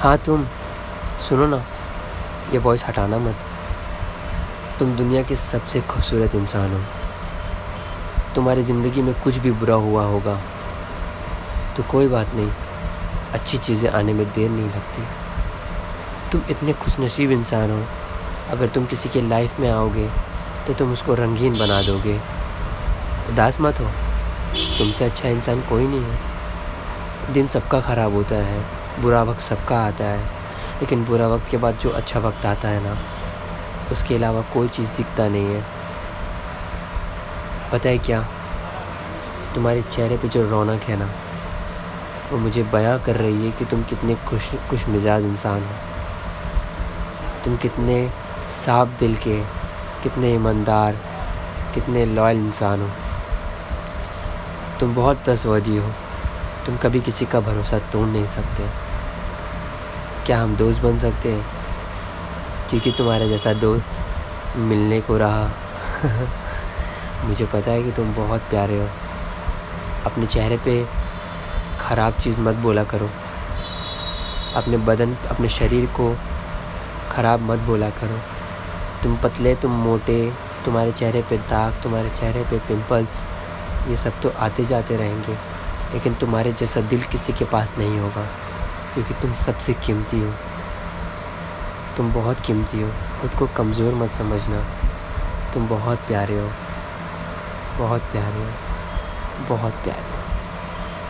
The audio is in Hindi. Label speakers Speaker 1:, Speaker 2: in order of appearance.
Speaker 1: हाँ तुम सुनो ना, ये वॉइस हटाना मत। तुम दुनिया के सबसे खूबसूरत इंसान हो। तुम्हारी ज़िंदगी में कुछ भी बुरा हुआ होगा तो कोई बात नहीं, अच्छी चीज़ें आने में देर नहीं लगती। तुम इतने खुशनसीब इंसान हो, अगर तुम किसी के लाइफ में आओगे तो तुम उसको रंगीन बना दोगे। उदास मत हो, तुमसे अच्छा इंसान कोई नहीं है। दिन सबका ख़राब होता है। बुरा वक्त सबका आता है, लेकिन बुरा वक्त के बाद जो अच्छा वक्त आता है ना, उसके अलावा कोई चीज़ दिखता नहीं है। पता है क्या? तुम्हारे चेहरे पे जो रौनक है ना, वो मुझे बयां कर रही है कि तुम कितने खुश खुश मिजाज इंसान हो। तुम कितने साफ़ दिल के, कितने ईमानदार, कितने लॉयल इंसान हो। तुम बहुत तसवदी हो। तुम कभी किसी का भरोसा तोड़ नहीं सकते। क्या हम दोस्त बन सकते हैं? क्योंकि तुम्हारा जैसा दोस्त मिलने को रहा। मुझे पता है कि तुम बहुत प्यारे हो। अपने चेहरे पे ख़राब चीज़ मत बोला करो। अपने बदन, अपने शरीर को ख़राब मत बोला करो। तुम पतले, तुम मोटे, तुम्हारे चेहरे पे दाग, तुम्हारे चेहरे पे पिंपल्स, ये सब तो आते जाते रहेंगे। लेकिन तुम्हारे जैसा दिल किसी के पास नहीं होगा। क्योंकि तुम सबसे कीमती हो। तुम बहुत कीमती हो। खुद को कमज़ोर मत समझना। तुम बहुत प्यारे हो। बहुत प्यारे हो। बहुत प्यारे हो।